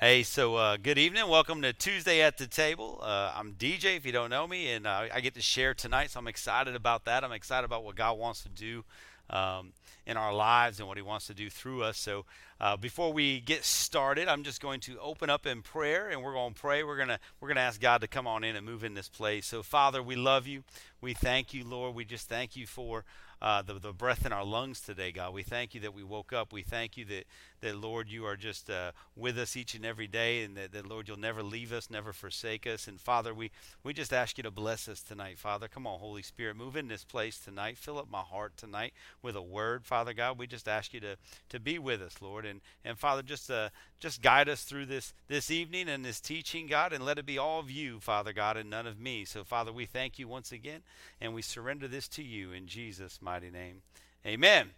Hey, so uh, good evening. Welcome to Tuesday at the Table. Uh, I'm DJ, if you don't know me, and uh, I get to share tonight, so I'm excited about that. I'm excited about what God wants to do um, in our lives and what He wants to do through us. So, uh, before we get started, I'm just going to open up in prayer, and we're going to pray. We're gonna we're gonna ask God to come on in and move in this place. So, Father, we love you. We thank you, Lord. We just thank you for uh, the, the breath in our lungs today, God. We thank you that we woke up. We thank you that, that Lord, you are just uh, with us each and every day, and that, that, Lord, you'll never leave us, never forsake us. And Father, we, we just ask you to bless us tonight, Father. Come on, Holy Spirit, move in this place tonight. Fill up my heart tonight with a word, Father God. We just ask you to, to be with us, Lord. And, and Father, just uh, just guide us through this this evening and this teaching, God, and let it be all of you, Father God, and none of me. So, Father, we thank you once again, and we surrender this to you in Jesus' mighty name. Amen.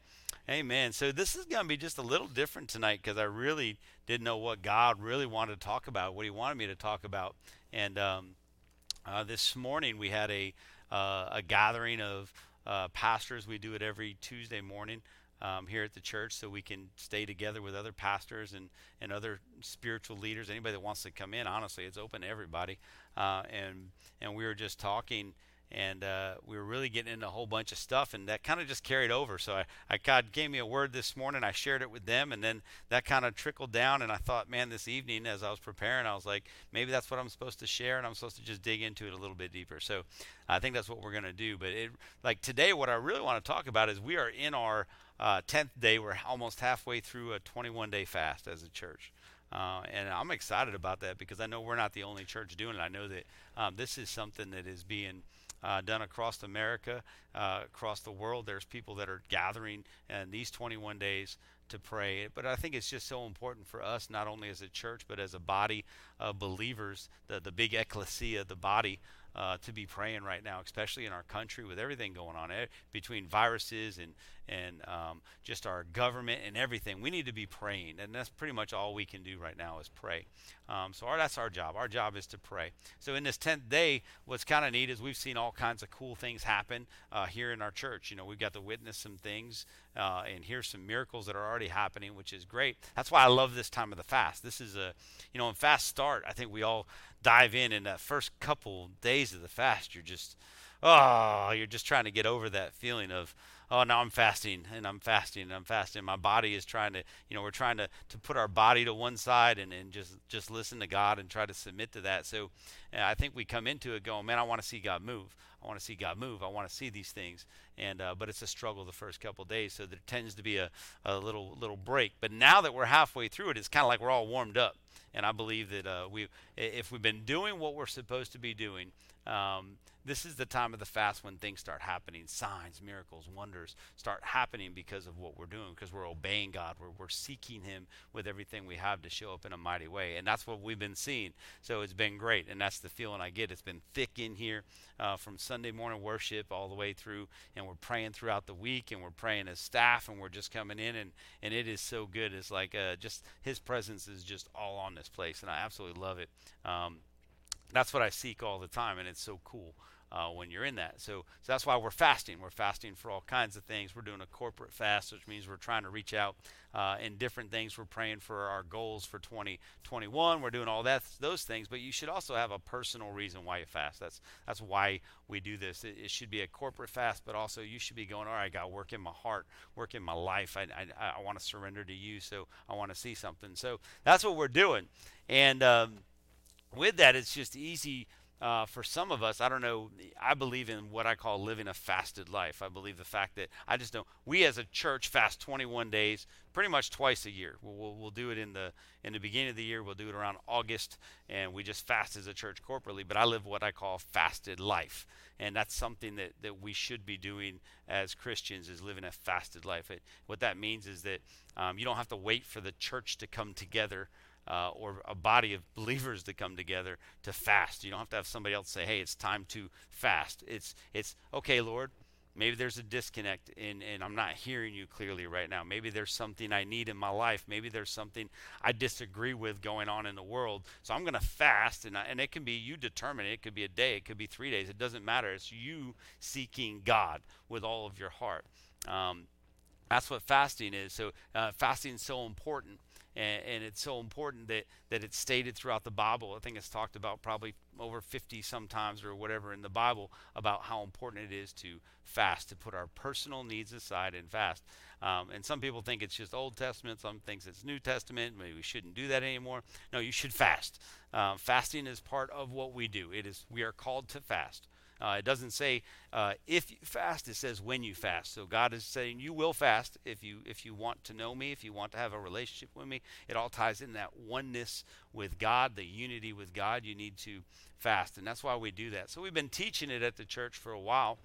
Amen. So this is going to be just a little different tonight because I really didn't know what God really wanted to talk about, what He wanted me to talk about. And um, uh, this morning we had a uh, a gathering of uh, pastors. We do it every Tuesday morning um, here at the church so we can stay together with other pastors and, and other spiritual leaders. Anybody that wants to come in, honestly, it's open to everybody. Uh, and and we were just talking, and uh, we were really getting into a whole bunch of stuff, and that kind of just carried over. So I, I God gave me a word this morning. I shared it with them, and then that kind of trickled down. And I thought, man, this evening as I was preparing, I was like, maybe that's what I'm supposed to share, and I'm supposed to just dig into it a little bit deeper. So I think that's what we're to do. But it, like today, what I really want to talk about is we are in our uh, 10th day. We're almost halfway through a 21 day fast as a church. Uh, and I'm excited about that because I know we're not the only church doing it. I know that um, this is something that is being uh, done across America, uh, across the world. There's people that are gathering in these 21 days to pray. But I think it's just so important for us, not only as a church, but as a body of believers, the, the big ecclesia, the body uh, to be praying right now, especially in our country with everything going on eh, between viruses and and um, just our government and everything. We need to be praying, and that's pretty much all we can do right now is pray. Um, so our, that's our job. Our job is to pray. So in this tenth day, what's kind of neat is we've seen all kinds of cool things happen uh, here in our church. You know, we've got to witness some things uh, and hear some miracles that are already happening, which is great. That's why I love this time of the fast. This is a, you know, in fast start, I think we all dive in in that first couple days of the fast. You're just, oh, you're just trying to get over that feeling of oh, now I'm fasting and I'm fasting and I'm fasting. My body is trying to, you know, we're trying to, to put our body to one side and, and just, just listen to God and try to submit to that. So I think we come into it going, man, I want to see God move. I want to see God move. I want to see these things. And, uh, but it's a struggle the first couple days. So there tends to be a, a little, little break. But now that we're halfway through it, it's kind of like we're all warmed up. And I believe that uh, we, if we've been doing what we're supposed to be doing, um, this is the time of the fast when things start happening signs miracles wonders start happening because of what we're doing because we're obeying god we're, we're seeking him with everything we have to show up in a mighty way and that's what we've been seeing so it's been great and that's the feeling i get it's been thick in here uh, from sunday morning worship all the way through and we're praying throughout the week and we're praying as staff and we're just coming in and and it is so good. It's like uh, just his presence is just all on this place and i absolutely love it. Um, that's what I seek all the time, and it's so cool uh, when you're in that. So, so that's why we're fasting. We're fasting for all kinds of things. We're doing a corporate fast, which means we're trying to reach out uh, in different things. We're praying for our goals for 2021. We're doing all that those things, but you should also have a personal reason why you fast. That's that's why we do this. It, it should be a corporate fast, but also you should be going. All right, God, work in my heart, work in my life. I I, I want to surrender to you, so I want to see something. So that's what we're doing, and. Um, with that, it's just easy uh, for some of us. I don't know. I believe in what I call living a fasted life. I believe the fact that I just know we as a church fast 21 days, pretty much twice a year. We'll, we'll, we'll do it in the in the beginning of the year. We'll do it around August, and we just fast as a church corporately. But I live what I call fasted life, and that's something that that we should be doing as Christians is living a fasted life. It, what that means is that um, you don't have to wait for the church to come together uh, or a body of believers to come together to fast. You don't have to have somebody else say, "Hey, it's time to fast." It's it's okay, Lord. Maybe there's a disconnect and, and I'm not hearing you clearly right now. Maybe there's something I need in my life. Maybe there's something I disagree with going on in the world. So I'm going to fast, and, I, and it can be you determine it. It could be a day, it could be three days. It doesn't matter. It's you seeking God with all of your heart. Um, that's what fasting is. So uh, fasting is so important and, and, it's so important that that it's stated throughout the Bible. I think it's talked about probably over 50 sometimes or whatever in the Bible about how important it is to fast, to put our personal needs aside and fast. Um, and some people think it's just Old Testament. Some thinks it's New Testament. Maybe we shouldn't do that anymore. No, you should fast. Um, fasting is part of what we do. It is we are called to fast. Uh, it doesn't say uh, if you fast; it says when you fast. So God is saying you will fast if you if you want to know me, if you want to have a relationship with me. It all ties in that oneness with God, the unity with God. You need to fast, and that's why we do that. So we've been teaching it at the church for a while.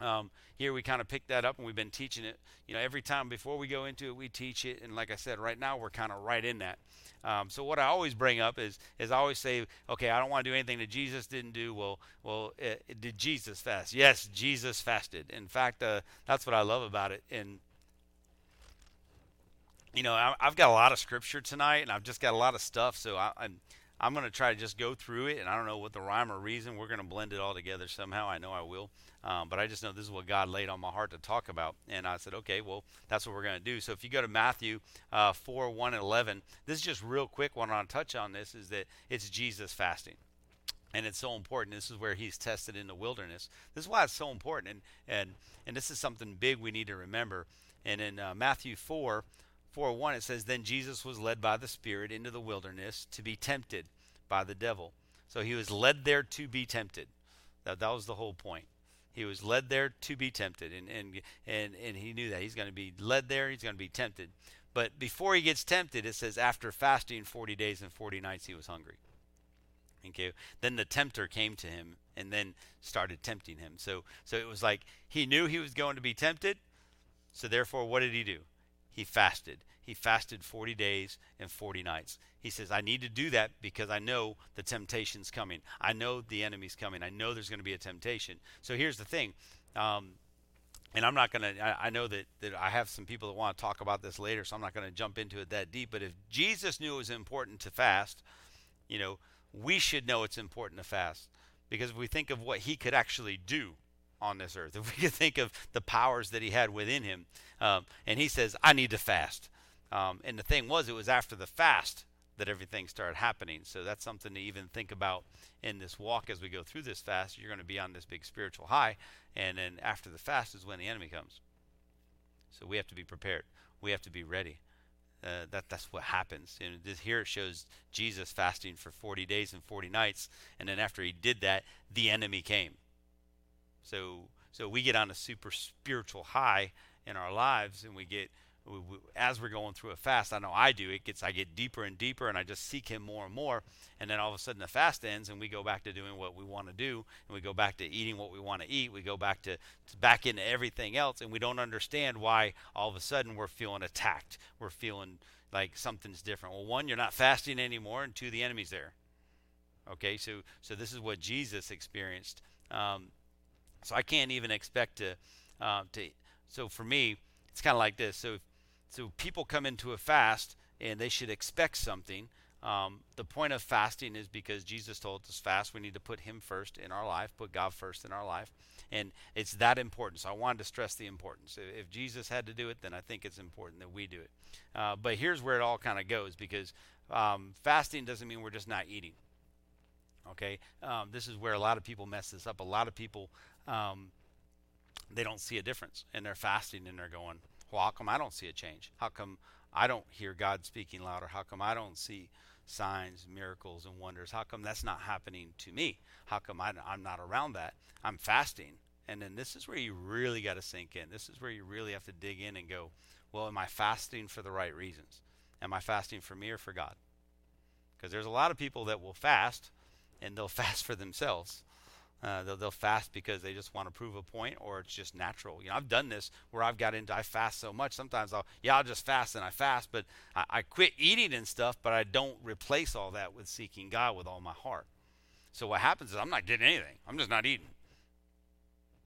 Um, here we kind of picked that up and we've been teaching it. You know, every time before we go into it, we teach it. And like I said, right now we're kind of right in that. Um, so what I always bring up is, is I always say, okay, I don't want to do anything that Jesus didn't do. Well, well, uh, did Jesus fast? Yes, Jesus fasted. In fact, uh, that's what I love about it. And you know, I, have got a lot of scripture tonight, and I've just got a lot of stuff. So I, I'm I'm going to try to just go through it, and I don't know what the rhyme or reason. We're going to blend it all together somehow. I know I will. Um, but I just know this is what God laid on my heart to talk about. And I said, okay, well, that's what we're going to do. So if you go to Matthew uh, 4 1 and 11, this is just real quick. What I want to touch on this is that it's Jesus fasting. And it's so important. This is where he's tested in the wilderness. This is why it's so important. And, and, and this is something big we need to remember. And in uh, Matthew 4 4 1, it says, Then Jesus was led by the Spirit into the wilderness to be tempted by the devil. So he was led there to be tempted. That, that was the whole point. He was led there to be tempted, and and and, and he knew that he's going to be led there. He's going to be tempted. But before he gets tempted, it says after fasting 40 days and 40 nights, he was hungry. Okay. Then the tempter came to him and then started tempting him. So so it was like he knew he was going to be tempted. So therefore, what did he do? He fasted. He fasted 40 days and 40 nights. He says, I need to do that because I know the temptation's coming. I know the enemy's coming. I know there's going to be a temptation. So here's the thing. Um, and I'm not going to, I know that, that I have some people that want to talk about this later, so I'm not going to jump into it that deep. But if Jesus knew it was important to fast, you know, we should know it's important to fast. Because if we think of what he could actually do on this earth, if we could think of the powers that he had within him, um, and he says, I need to fast. Um, and the thing was, it was after the fast that everything started happening. So that's something to even think about in this walk as we go through this fast. You're going to be on this big spiritual high, and then after the fast is when the enemy comes. So we have to be prepared. We have to be ready. Uh, that that's what happens. And this, here it shows Jesus fasting for 40 days and 40 nights, and then after he did that, the enemy came. So so we get on a super spiritual high in our lives, and we get we, we, as we're going through a fast, I know I do. It gets I get deeper and deeper, and I just seek Him more and more. And then all of a sudden, the fast ends, and we go back to doing what we want to do, and we go back to eating what we want to eat. We go back to, to back into everything else, and we don't understand why all of a sudden we're feeling attacked. We're feeling like something's different. Well, one, you're not fasting anymore, and two, the enemy's there. Okay, so so this is what Jesus experienced. Um, so I can't even expect to uh, to. So for me, it's kind of like this. So so people come into a fast and they should expect something. Um, the point of fasting is because Jesus told us fast. We need to put Him first in our life, put God first in our life, and it's that important. So I wanted to stress the importance. If Jesus had to do it, then I think it's important that we do it. Uh, but here's where it all kind of goes because um, fasting doesn't mean we're just not eating. Okay, um, this is where a lot of people mess this up. A lot of people um, they don't see a difference, and they're fasting and they're going, well, how come I don't see a change? How come I don't hear God speaking louder? How come I don't see signs, miracles, and wonders? How come that's not happening to me? How come I, I'm not around that? I'm fasting. And then this is where you really got to sink in. This is where you really have to dig in and go, well, am I fasting for the right reasons? Am I fasting for me or for God? Because there's a lot of people that will fast and they'll fast for themselves. Uh, they'll, they'll fast because they just want to prove a point or it's just natural. You know, I've done this where I've got into, I fast so much. Sometimes I'll, yeah, I'll just fast and I fast, but I, I quit eating and stuff, but I don't replace all that with seeking God with all my heart. So what happens is I'm not getting anything. I'm just not eating.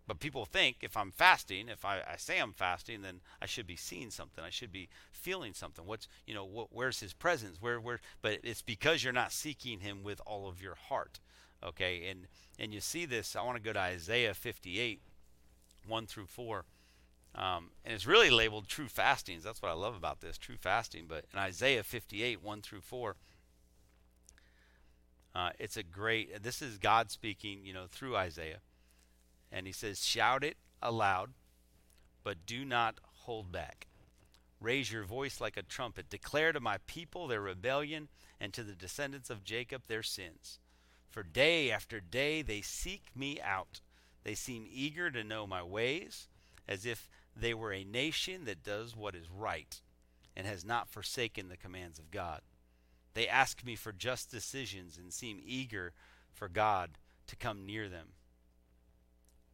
But people think if I'm fasting, if I, I say I'm fasting, then I should be seeing something. I should be feeling something. What's you know wh- where's His presence? Where where? But it's because you're not seeking Him with all of your heart. Okay, and and you see this. I want to go to Isaiah 58, 1 through 4. Um, and it's really labeled true fastings. That's what I love about this, true fasting. But in Isaiah 58, 1 through 4, uh, it's a great, this is God speaking, you know, through Isaiah. And he says, Shout it aloud, but do not hold back. Raise your voice like a trumpet. Declare to my people their rebellion and to the descendants of Jacob their sins. For day after day they seek me out. They seem eager to know my ways, as if they were a nation that does what is right and has not forsaken the commands of God. They ask me for just decisions and seem eager for God to come near them.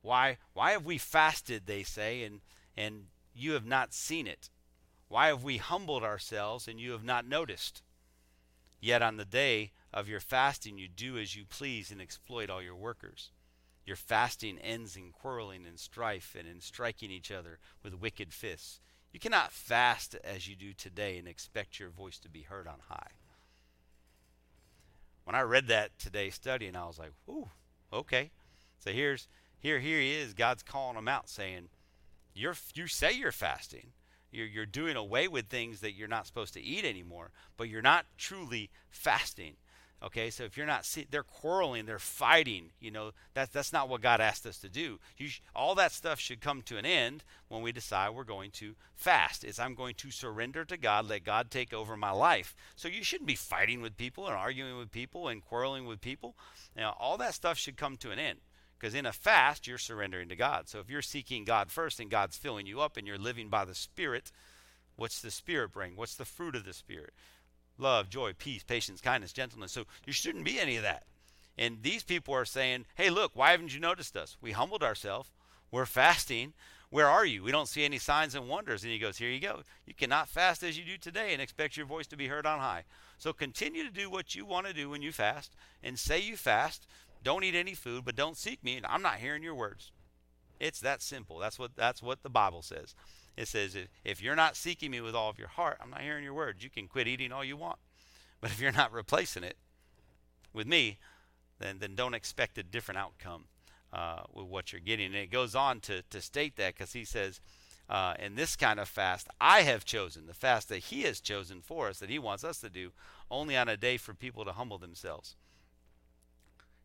Why why have we fasted, they say, and and you have not seen it? Why have we humbled ourselves and you have not noticed? Yet on the day of your fasting you do as you please and exploit all your workers. Your fasting ends in quarreling and strife and in striking each other with wicked fists. You cannot fast as you do today and expect your voice to be heard on high when I read that today studying, I was like, "Ooh, okay." So here's here here he is. God's calling him out, saying, "You're you say you're fasting. You're you're doing away with things that you're not supposed to eat anymore, but you're not truly fasting." Okay, so if you're not, see, they're quarreling, they're fighting. You know, that's that's not what God asked us to do. Sh- all that stuff should come to an end when we decide we're going to fast. Is I'm going to surrender to God, let God take over my life. So you shouldn't be fighting with people and arguing with people and quarreling with people. Now, all that stuff should come to an end. Because in a fast, you're surrendering to God. So if you're seeking God first and God's filling you up and you're living by the Spirit, what's the Spirit bring? What's the fruit of the Spirit? love, joy, peace, patience, kindness, gentleness. So you shouldn't be any of that. And these people are saying, hey, look, why haven't you noticed us? We humbled ourselves. We're fasting. Where are you? We don't see any signs and wonders. And he goes, Here you go. You cannot fast as you do today and expect your voice to be heard on high. So continue to do what you want to do when you fast and say you fast. Don't eat any food, but don't seek me. I'm not hearing your words. It's that simple. That's what that's what the Bible says. It says, if you're not seeking me with all of your heart, I'm not hearing your words. You can quit eating all you want. But if you're not replacing it with me, then, then don't expect a different outcome uh, with what you're getting. And it goes on to, to state that because he says, uh, in this kind of fast, I have chosen the fast that he has chosen for us, that he wants us to do, only on a day for people to humble themselves.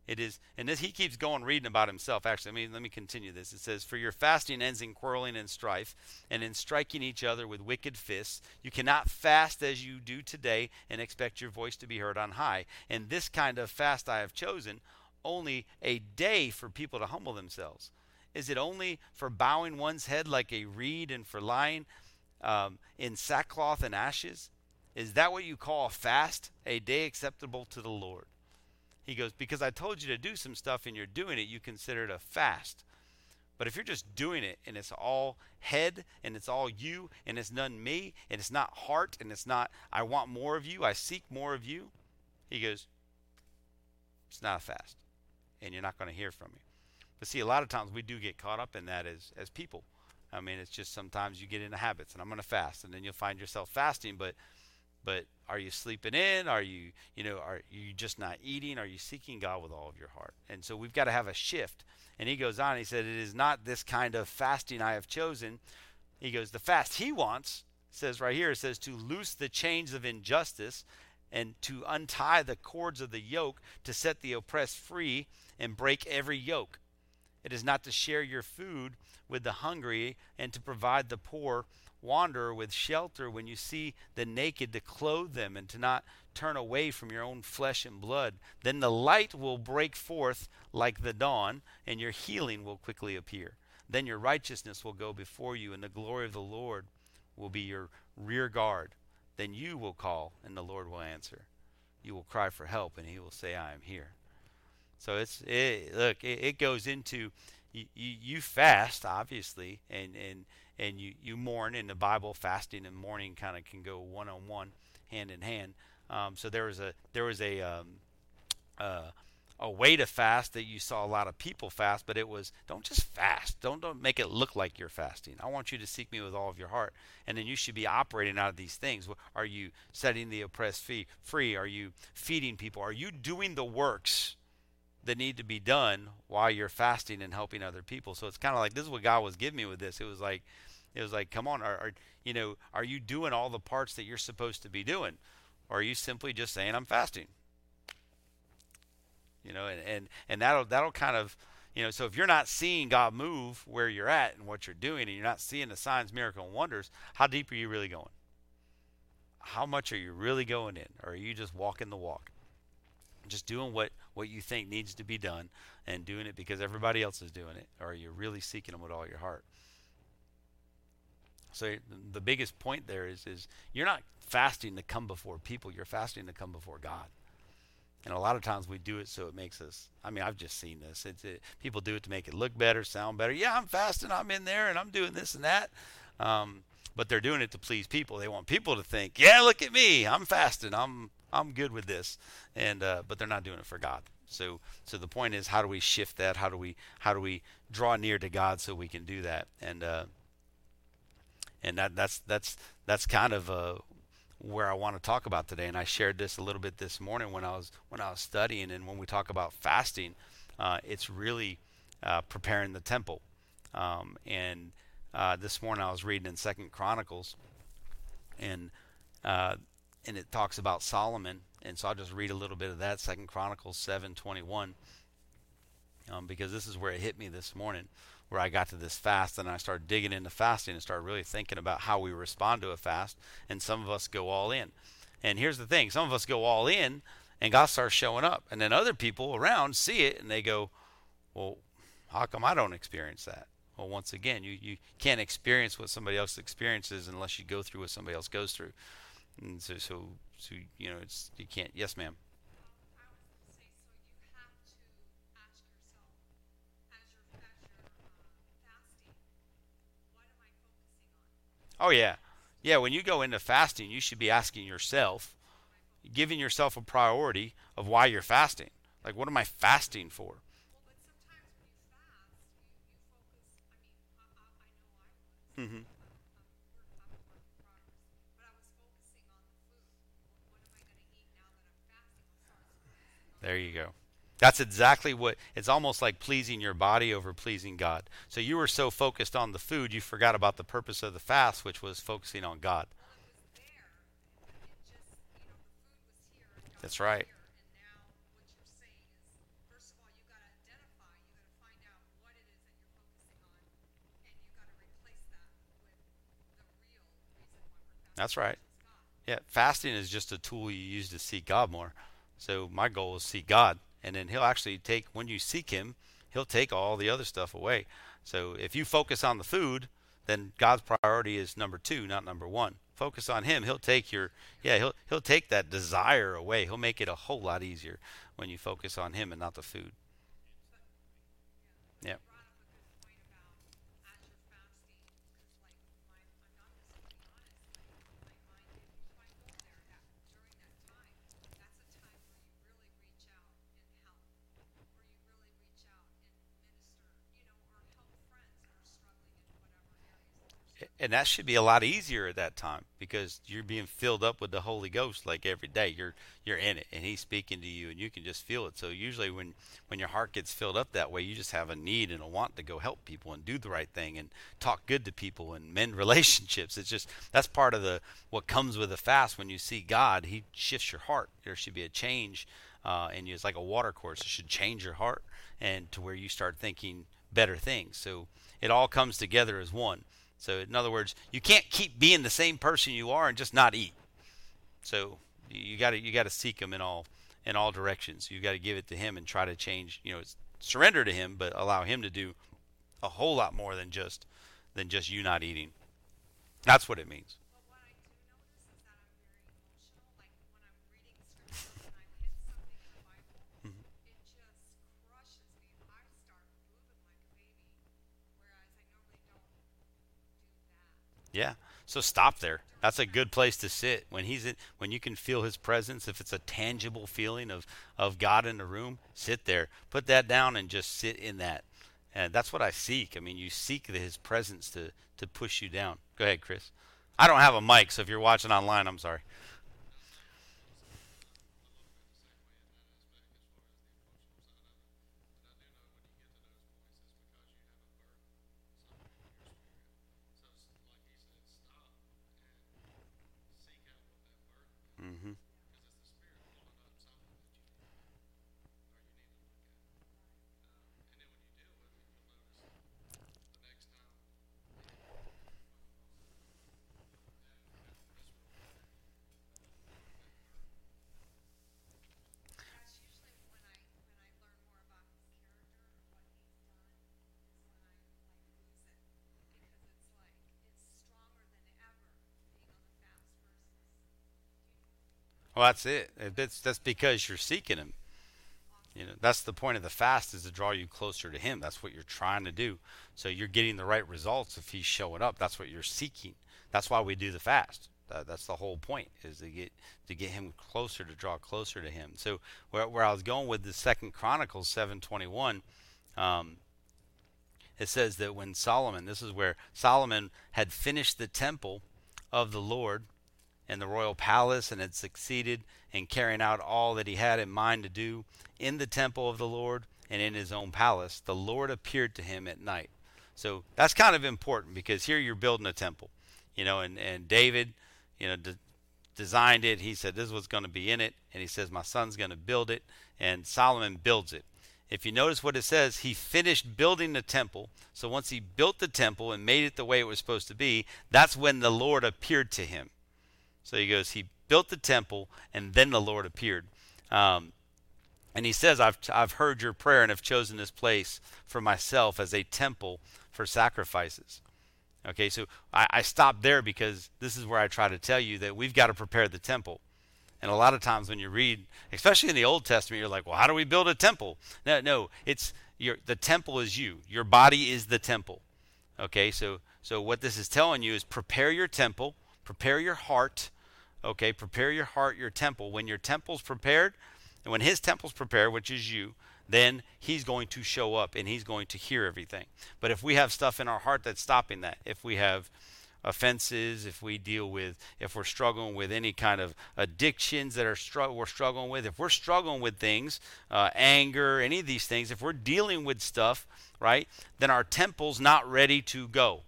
It is, and this, he keeps going reading about himself. Actually, let me, let me continue this. It says, For your fasting ends in quarreling and strife, and in striking each other with wicked fists. You cannot fast as you do today and expect your voice to be heard on high. And this kind of fast I have chosen, only a day for people to humble themselves. Is it only for bowing one's head like a reed and for lying um, in sackcloth and ashes? Is that what you call a fast, a day acceptable to the Lord? He goes, Because I told you to do some stuff and you're doing it, you consider it a fast. But if you're just doing it and it's all head and it's all you and it's none me and it's not heart and it's not, I want more of you, I seek more of you, he goes, It's not a fast. And you're not going to hear from me. But see, a lot of times we do get caught up in that as, as people. I mean, it's just sometimes you get into habits and I'm going to fast and then you'll find yourself fasting, but but are you sleeping in? Are you, you know, are you just not eating? Are you seeking God with all of your heart? And so we've got to have a shift. And he goes on, he said, It is not this kind of fasting I have chosen. He goes, The fast he wants, says right here, it says, to loose the chains of injustice and to untie the cords of the yoke, to set the oppressed free and break every yoke. It is not to share your food with the hungry and to provide the poor wanderer with shelter when you see the naked to clothe them and to not turn away from your own flesh and blood. Then the light will break forth like the dawn, and your healing will quickly appear. Then your righteousness will go before you, and the glory of the Lord will be your rear guard. Then you will call, and the Lord will answer. You will cry for help, and He will say, I am here. So it's it, look, it, it goes into you, you, you fast, obviously, and and and you, you mourn in the Bible, fasting and mourning kind of can go one on one, hand in hand. Um, so there was a there was a um, uh, a way to fast that you saw a lot of people fast, but it was don't just fast. Don't don't make it look like you're fasting. I want you to seek me with all of your heart, and then you should be operating out of these things. Are you setting the oppressed free? Free? Are you feeding people? Are you doing the works? That need to be done while you're fasting and helping other people. So it's kind of like this is what God was giving me with this. It was like It was like, come on, are, are you know, are you doing all the parts that you're supposed to be doing, or are you simply just saying I'm fasting? You know, and and, and that'll that'll kind of you know, so if you're not seeing God move where you're at and what you're doing, and you're not seeing the signs, miracle, and wonders, how deep are you really going? How much are you really going in, or are you just walking the walk? Just doing what what you think needs to be done, and doing it because everybody else is doing it, or you're really seeking them with all your heart? So the biggest point there is is you're not fasting to come before people, you're fasting to come before God. And a lot of times we do it so it makes us. I mean, I've just seen this. It's it, people do it to make it look better, sound better. Yeah, I'm fasting. I'm in there, and I'm doing this and that. Um, but they're doing it to please people. They want people to think, "Yeah, look at me. I'm fasting. I'm I'm good with this." And uh, but they're not doing it for God. So so the point is, how do we shift that? How do we how do we draw near to God so we can do that? And uh, and that that's that's that's kind of uh, where I want to talk about today. And I shared this a little bit this morning when I was when I was studying. And when we talk about fasting, uh, it's really uh, preparing the temple. Um, and uh, this morning I was reading in Second Chronicles, and uh, and it talks about Solomon. And so I'll just read a little bit of that. Second Chronicles seven twenty one. Um, because this is where it hit me this morning where I got to this fast and I started digging into fasting and started really thinking about how we respond to a fast. And some of us go all in. And here's the thing some of us go all in and God starts showing up. And then other people around see it and they go, well, how come I don't experience that? Well, once again, you, you can't experience what somebody else experiences unless you go through what somebody else goes through. And so, so, so you know, it's you can't. Yes, ma'am. Oh yeah, yeah. When you go into fasting, you should be asking yourself, giving yourself a priority of why you're fasting. Like, what am I fasting for? Mm-hmm. There you go. That's exactly what it's almost like pleasing your body over pleasing God. So you were so focused on the food, you forgot about the purpose of the fast, which was focusing on God. That's right. That's right. Yeah, fasting is just a tool you use to seek God more. So my goal is seek God and then he'll actually take when you seek him he'll take all the other stuff away. So if you focus on the food then god's priority is number two not number one. Focus on him he'll take your yeah he'll he'll take that desire away. He'll make it a whole lot easier when you focus on him and not the food. Yeah and that should be a lot easier at that time because you're being filled up with the Holy Ghost like every day. You're you're in it, and He's speaking to you, and you can just feel it. So usually, when when your heart gets filled up that way, you just have a need and a want to go help people and do the right thing and talk good to people and mend relationships. It's just that's part of the what comes with a fast. When you see God, He shifts your heart. There should be a change, uh, and it's like a water course. It should change your heart and to where you start thinking better things. So it all comes together as one. So, in other words, you can't keep being the same person you are and just not eat. So, you got to you got to seek Him in all in all directions. You got to give it to Him and try to change. You know, surrender to Him, but allow Him to do a whole lot more than just than just you not eating. That's what it means. Yeah. So stop there. That's a good place to sit when he's in, when you can feel his presence. If it's a tangible feeling of of God in the room, sit there. Put that down and just sit in that. And that's what I seek. I mean, you seek his presence to to push you down. Go ahead, Chris. I don't have a mic, so if you're watching online, I'm sorry. Well, that's it. That's that's because you're seeking Him. You know, that's the point of the fast is to draw you closer to Him. That's what you're trying to do. So you're getting the right results if He's showing up. That's what you're seeking. That's why we do the fast. That's the whole point is to get to get him closer to draw closer to him so where, where i was going with the second chronicles 721 um, it says that when solomon this is where solomon had finished the temple of the lord and the royal palace and had succeeded in carrying out all that he had in mind to do in the temple of the lord and in his own palace the lord appeared to him at night so that's kind of important because here you're building a temple you know and, and david you know, de- designed it. He said this is what's going to be in it, and he says my son's going to build it, and Solomon builds it. If you notice what it says, he finished building the temple. So once he built the temple and made it the way it was supposed to be, that's when the Lord appeared to him. So he goes, he built the temple, and then the Lord appeared. Um, and he says, I've, I've heard your prayer and have chosen this place for myself as a temple for sacrifices. Okay, so I, I stopped there because this is where I try to tell you that we've got to prepare the temple. And a lot of times when you read, especially in the Old Testament, you're like, well, how do we build a temple? No, no, it's your the temple is you. Your body is the temple. Okay, so so what this is telling you is prepare your temple, prepare your heart. Okay, prepare your heart, your temple. When your temple's prepared, and when his temple's prepared, which is you, then he's going to show up and he's going to hear everything. But if we have stuff in our heart that's stopping that, if we have offenses, if we deal with, if we're struggling with any kind of addictions that are str- we're struggling with, if we're struggling with things, uh, anger, any of these things, if we're dealing with stuff, right, then our temple's not ready to go.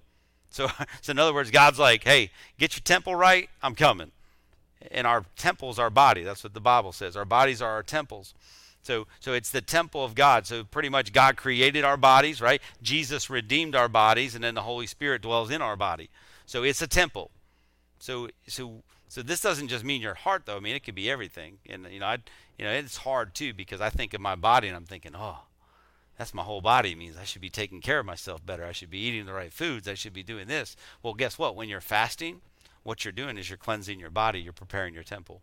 So, so in other words, God's like, hey, get your temple right, I'm coming. And our temple's our body. That's what the Bible says. Our bodies are our temples. So, so it's the temple of God. So pretty much God created our bodies, right? Jesus redeemed our bodies, and then the Holy Spirit dwells in our body. So it's a temple. So, so, so this doesn't just mean your heart, though. I mean, it could be everything. And you know, I, you know, it's hard too because I think of my body and I'm thinking, oh, that's my whole body. It means I should be taking care of myself better. I should be eating the right foods. I should be doing this. Well, guess what? When you're fasting, what you're doing is you're cleansing your body. You're preparing your temple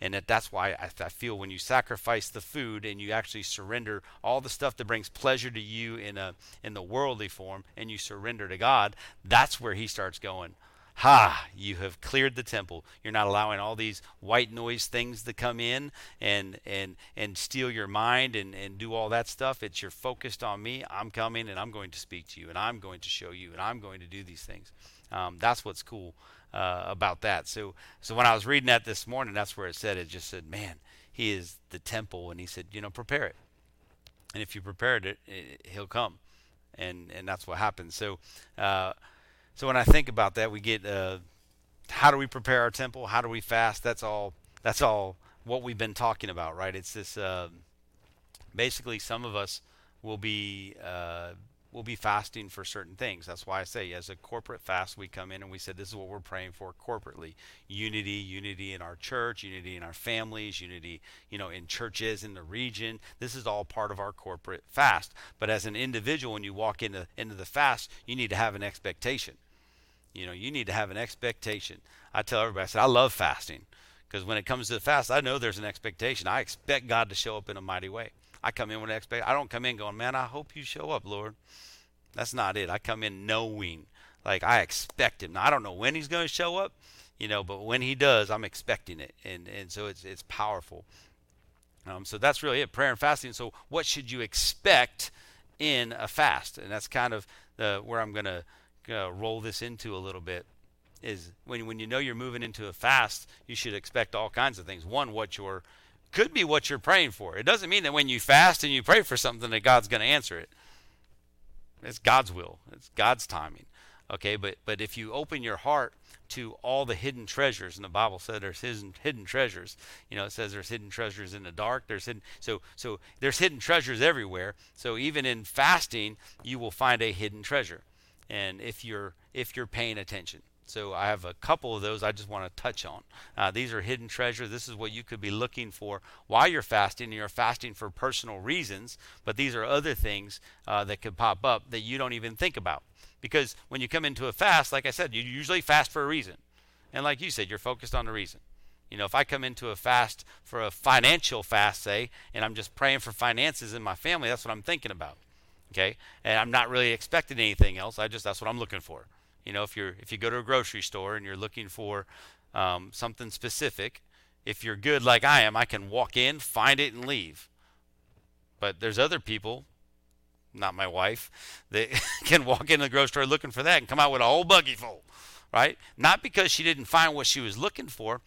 and that that's why I, I, feel when you sacrifice the food and you actually surrender all the stuff that brings pleasure to you in a in the worldly form and you surrender to God that's where he starts going ha you have cleared the temple you're not allowing all these white noise things to come in and and and steal your mind and and do all that stuff it's you're focused on me I'm coming and I'm going to speak to you and I'm going to show you and I'm going to do these things um, that's what's cool uh, about that. So, so when I was reading that this morning, that's where it said. It just said, "Man, He is the temple," and He said, "You know, prepare it, and if you prepared it, it He'll come." And and that's what happens. So, uh, so when I think about that, we get uh, how do we prepare our temple? How do we fast? That's all. That's all what we've been talking about, right? It's this. Uh, basically, some of us will be uh, we'll be fasting for certain things. That's why I say, as a corporate fast, we come in and we said, this is what we're praying for corporately: unity, unity in our church, unity in our families, unity, you know, in churches in the region. This is all part of our corporate fast. But as an individual, when you walk into into the fast, you need to have an expectation. You know, you need to have an expectation. I tell everybody, I said, I love fasting because when it comes to the fast, I know there's an expectation. I expect God to show up in a mighty way. I come in with an expect. I don't come in going, man, I hope you show up, Lord. That's not it. I come in knowing, like I expect him. Now, I don't know when he's going to show up, you know, but when he does, I'm expecting it, and and so it's it's powerful. Um, so that's really it, prayer and fasting. So what should you expect in a fast? And that's kind of the, where I'm going to uh, roll this into a little bit. Is when when you know you're moving into a fast, you should expect all kinds of things. One, what your could be what you're praying for. It doesn't mean that when you fast and you pray for something that God's going to answer it. It's God's will. It's God's timing. Okay, but but if you open your heart to all the hidden treasures, and the Bible said there's hidden hidden treasures. You know, it says there's hidden treasures in the dark. There's hidden so so there's hidden treasures everywhere. So even in fasting, you will find a hidden treasure, and if you're if you're paying attention. So I have a couple of those I just want to touch on. Uh, these are hidden treasure. This is what you could be looking for while you're fasting. and You're fasting for personal reasons, but these are other things uh, that could pop up that you don't even think about. Because when you come into a fast, like I said, you usually fast for a reason. And like you said, you're focused on the reason. You know, if I come into a fast for a financial fast, say, and I'm just praying for finances in my family, that's what I'm thinking about. Okay? And I'm not really expecting anything else. I just that's what I'm looking for. You know, if you're if you go to a grocery store and you're looking for um, something specific, if you're good like I am, I can walk in, find it, and leave. But there's other people, not my wife, that can walk into the grocery store looking for that and come out with a whole buggy full, right? Not because she didn't find what she was looking for,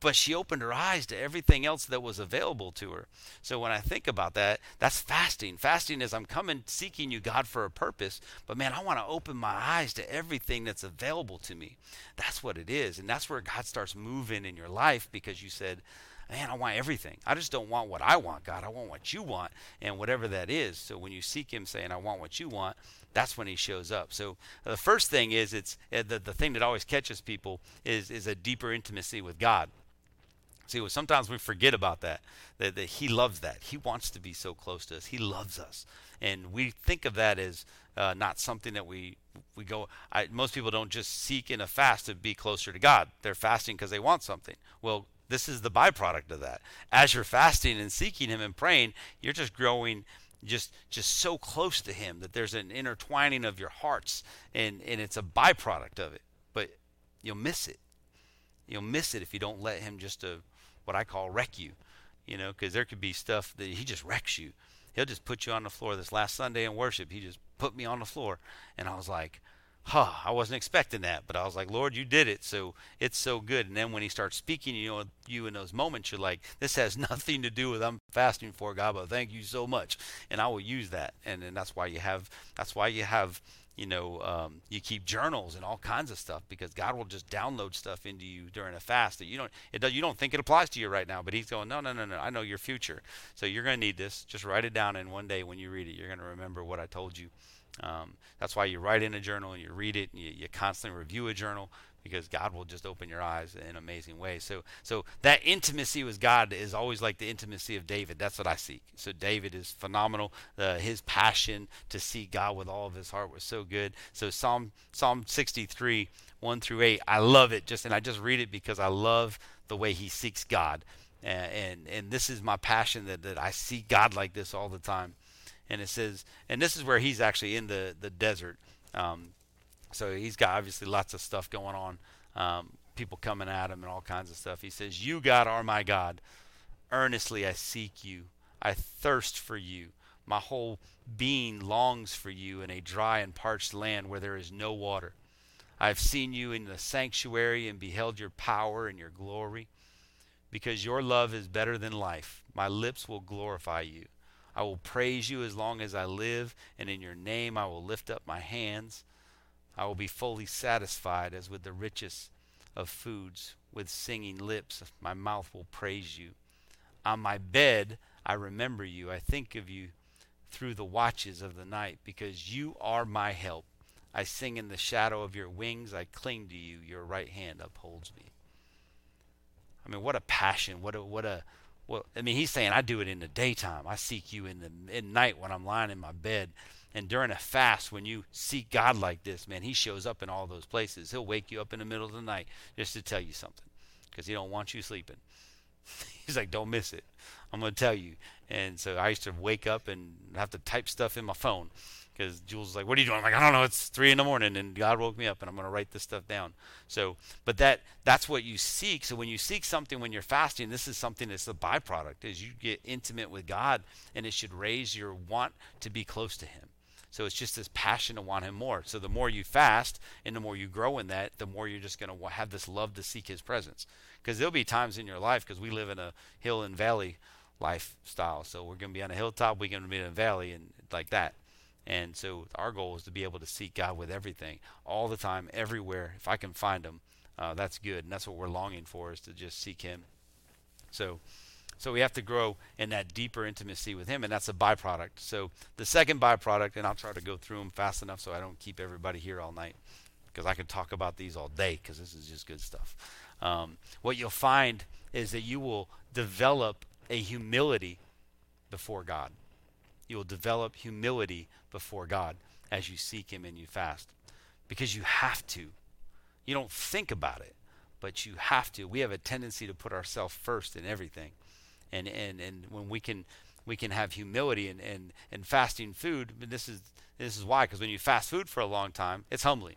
but she opened her eyes to everything else that was available to her. So when I think about that, that's fasting. Fasting is I'm coming seeking you, God, for a purpose, but man, I want to open my eyes to everything that's available to me. That's what it is. And that's where God starts moving in your life because you said, man, I want everything. I just don't want what I want, God. I want what you want, and whatever that is. So when you seek Him saying, I want what you want, that's when He shows up. So the first thing is, it's uh, the, the thing that always catches people is, is a deeper intimacy with God. See, sometimes we forget about that, that, that He loves that. He wants to be so close to us. He loves us. And we think of that as uh, not something that we we go. I, most people don't just seek in a fast to be closer to God. They're fasting because they want something. Well, this is the byproduct of that. As you're fasting and seeking Him and praying, you're just growing just just so close to him that there's an intertwining of your hearts and and it's a byproduct of it but you'll miss it you'll miss it if you don't let him just uh, what I call wreck you, you know, because there could be stuff that he just wrecks you. He'll just put you on the floor. This last Sunday in worship, he just put me on the floor, and I was like, huh, I wasn't expecting that, but I was like, Lord, you did it, so it's so good. And then when he starts speaking, you know, you in those moments, you're like, this has nothing to do with I'm fasting for God, but thank you so much, and I will use that. And and that's why you have that's why you have you know, um, you keep journals and all kinds of stuff because God will just download stuff into you during a fast that you don't it does, you don't think it applies to you right now, but He's going, no, no, no, no, I know your future, so you're going to need this. Just write it down, and one day when you read it, you're going to remember what I told you. Um, that's why you write in a journal and you read it and you, you constantly review a journal because God will just open your eyes in amazing ways. So so that intimacy with God is always like the intimacy of David. That's what I seek. So David is phenomenal. Uh, his passion to see God with all of his heart was so good. So Psalm Psalm 63 1 through 8, I love it just and I just read it because I love the way he seeks God. And and, this is my passion that, that I see God like this all the time. And it says, and this is where he's actually in the the desert. Um, so he's got obviously lots of stuff going on. Um, people coming at him and all kinds of stuff. He says, You, God, are my God. Earnestly I seek you. I thirst for you. My whole being longs for you in a dry and parched land where there is no water. I have seen you in the sanctuary and beheld your power and your glory. Because your love is better than life, my lips will glorify you. I will praise you as long as I live, and in your name I will lift up my hands. I will be fully satisfied as with the richest of foods. With singing lips, my mouth will praise you. On my bed, I remember you. I think of you through the watches of the night, because you are my help. I sing in the shadow of your wings. I cling to you. Your right hand upholds me. I mean, what a passion! What a what a well. I mean, he's saying I do it in the daytime. I seek you in the in night when I'm lying in my bed. And during a fast, when you seek God like this, man, He shows up in all those places. He'll wake you up in the middle of the night just to tell you something because He don't want you sleeping. He's like, don't miss it. I'm going to tell you. And so I used to wake up and have to type stuff in my phone because Jules was like, "What are you doing?" I'm like, "I don't know. It's three in the morning, and God woke me up, and I'm going to write this stuff down." So, but that that's what you seek. So when you seek something when you're fasting, this is something that's the byproduct is you get intimate with God, and it should raise your want to be close to Him. So it's just this passion to want Him more. So the more you fast and the more you grow in that, the more you're just going to have this love to seek His presence. Because there'll be times in your life, because we live in a hill and valley lifestyle. So we're going to be on a hilltop, we're going to be in a valley, and like that. And so our goal is to be able to seek God with everything, all the time, everywhere. If I can find Him, uh, that's good, and that's what we're longing for is to just seek Him. So so we have to grow in that deeper intimacy with Him, and that's a byproduct. So the second byproduct, and I'll try to go through them fast enough so I don't keep everybody here all night, because I could talk about these all day, because this is just good stuff. Um, what you'll find is that you will develop a humility before God. You will develop humility before God as you seek Him and you fast, because you have to. You don't think about it, but you have to. We have a tendency to put ourselves first in everything, and and and when we can we can have humility and and, and fasting food. This is this is why because when you fast food for a long time, it's humbling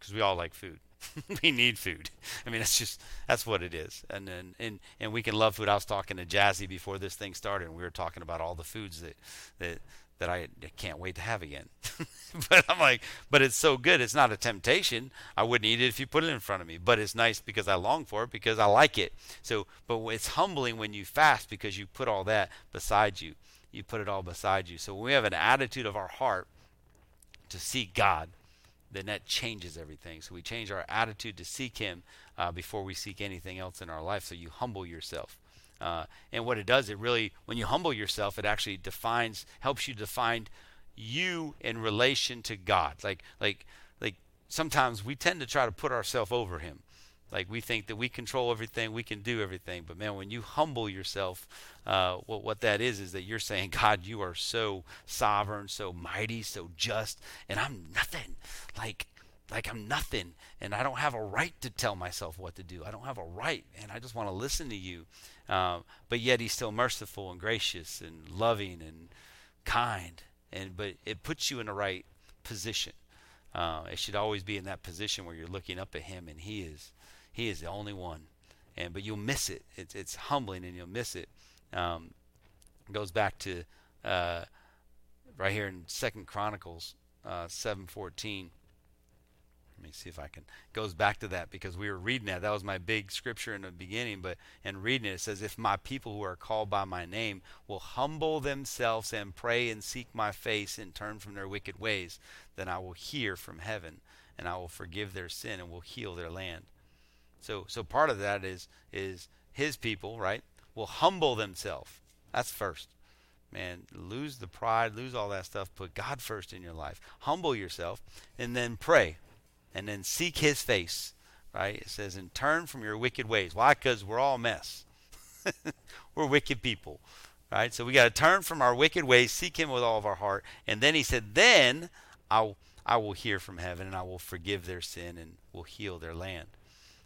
because we all like food. we need food. I mean, that's just that's what it is. And then and and we can love food. I was talking to Jazzy before this thing started, and we were talking about all the foods that that that I can't wait to have again. but I'm like, but it's so good. It's not a temptation. I wouldn't eat it if you put it in front of me. But it's nice because I long for it because I like it. So, but it's humbling when you fast because you put all that beside you. You put it all beside you. So when we have an attitude of our heart to seek God, then that changes everything. So we change our attitude to seek Him uh, before we seek anything else in our life. So you humble yourself. Uh, and what it does, it really, when you humble yourself, it actually defines, helps you define you in relation to God. Like, like, like sometimes we tend to try to put ourselves over Him. Like we think that we control everything, we can do everything. But man, when you humble yourself, uh, what what that is is that you're saying, God, you are so sovereign, so mighty, so just, and I'm nothing. Like like I'm nothing, and I don't have a right to tell myself what to do. I don't have a right, and I just want to listen to you. Uh, but yet He's still merciful and gracious and loving and kind, and but it puts you in the right position. Uh, it should always be in that position where you're looking up at Him, and He is he is the only one. And but you'll miss it. It's it's humbling, and you'll miss it. Um, goes back to uh, right here in Second Chronicles uh, seven fourteen. Let me see if I can. Goes back to that because we were reading that. That was my big scripture in the beginning. But in reading it, it says, "If my people who are called by my name will humble themselves and pray and seek my face and turn from their wicked ways, then I will hear from heaven and I will forgive their sin and will heal their land." So so part of that is is his people, right, will humble themselves. That's first. Man, lose the pride, lose all that stuff, put God first in your life. Humble yourself and then pray. And then seek his face. Right? It says, and turn from your wicked ways. Why? Because we're all mess. we're wicked people. Right? So we got to turn from our wicked ways, seek him with all of our heart. And then he said, Then I'll I will hear from heaven and I will forgive their sin and will heal their land.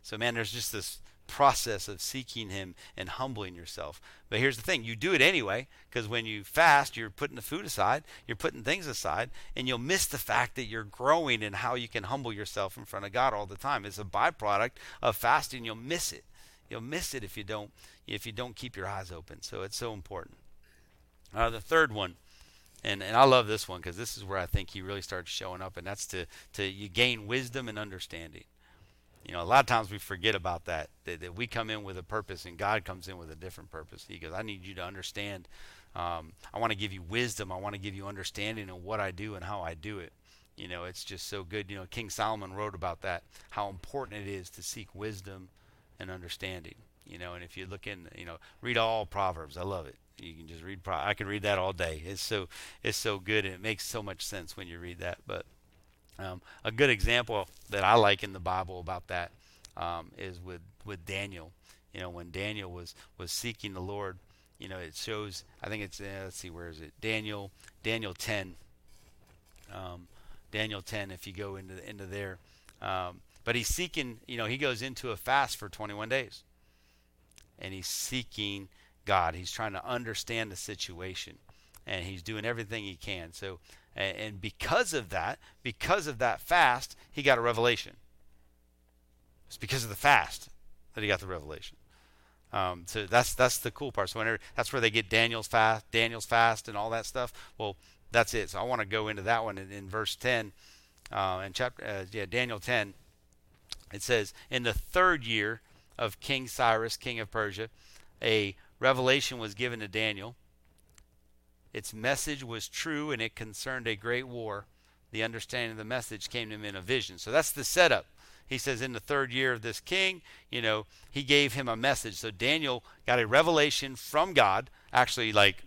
So, man, there's just this process of seeking Him and humbling yourself. But here's the thing you do it anyway, because when you fast, you're putting the food aside, you're putting things aside, and you'll miss the fact that you're growing and how you can humble yourself in front of God all the time. It's a byproduct of fasting. You'll miss it. You'll miss it if you don't if you don't keep your eyes open. So it's so important. Uh, the third one, and, and I love this one because this is where I think he really starts showing up, and that's to, to you gain wisdom and understanding. You know, a lot of times we forget about that, that, that we come in with a purpose and God comes in with a different purpose. He goes, I need you to understand. Um, I want to give you wisdom. I want to give you understanding of what I do and how I do it. You know, it's just so good. You know, King Solomon wrote about that, how important it is to seek wisdom and understanding. You know, and if you look in, you know, read all Proverbs. I love it. You can just read. Pro- I can read that all day. It's so it's so good, and it makes so much sense when you read that. But um, a good example that I like in the Bible about that um, is with with Daniel. You know, when Daniel was was seeking the Lord, you know, it shows. I think it's uh, let's see, where is it? Daniel Daniel 10. Um, Daniel 10. If you go into into there, um, but he's seeking. You know, he goes into a fast for 21 days, and he's seeking God. He's trying to understand the situation, and he's doing everything he can. So and because of that, because of that fast, he got a revelation. It's because of the fast that he got the revelation. Um, so that's that's the cool part. So whenever that's where they get Daniel's fast, Daniel's fast, and all that stuff. Well, that's it. So I want to go into that one in, in verse 10, uh, in chapter uh, yeah Daniel 10. It says, in the third year of King Cyrus, king of Persia, a revelation was given to Daniel its message was true and it concerned a great war. The understanding of the message came to him in a vision. So that's the setup. He says, in the third year of this king, you know, he gave him a message. So Daniel got a revelation from God, actually, like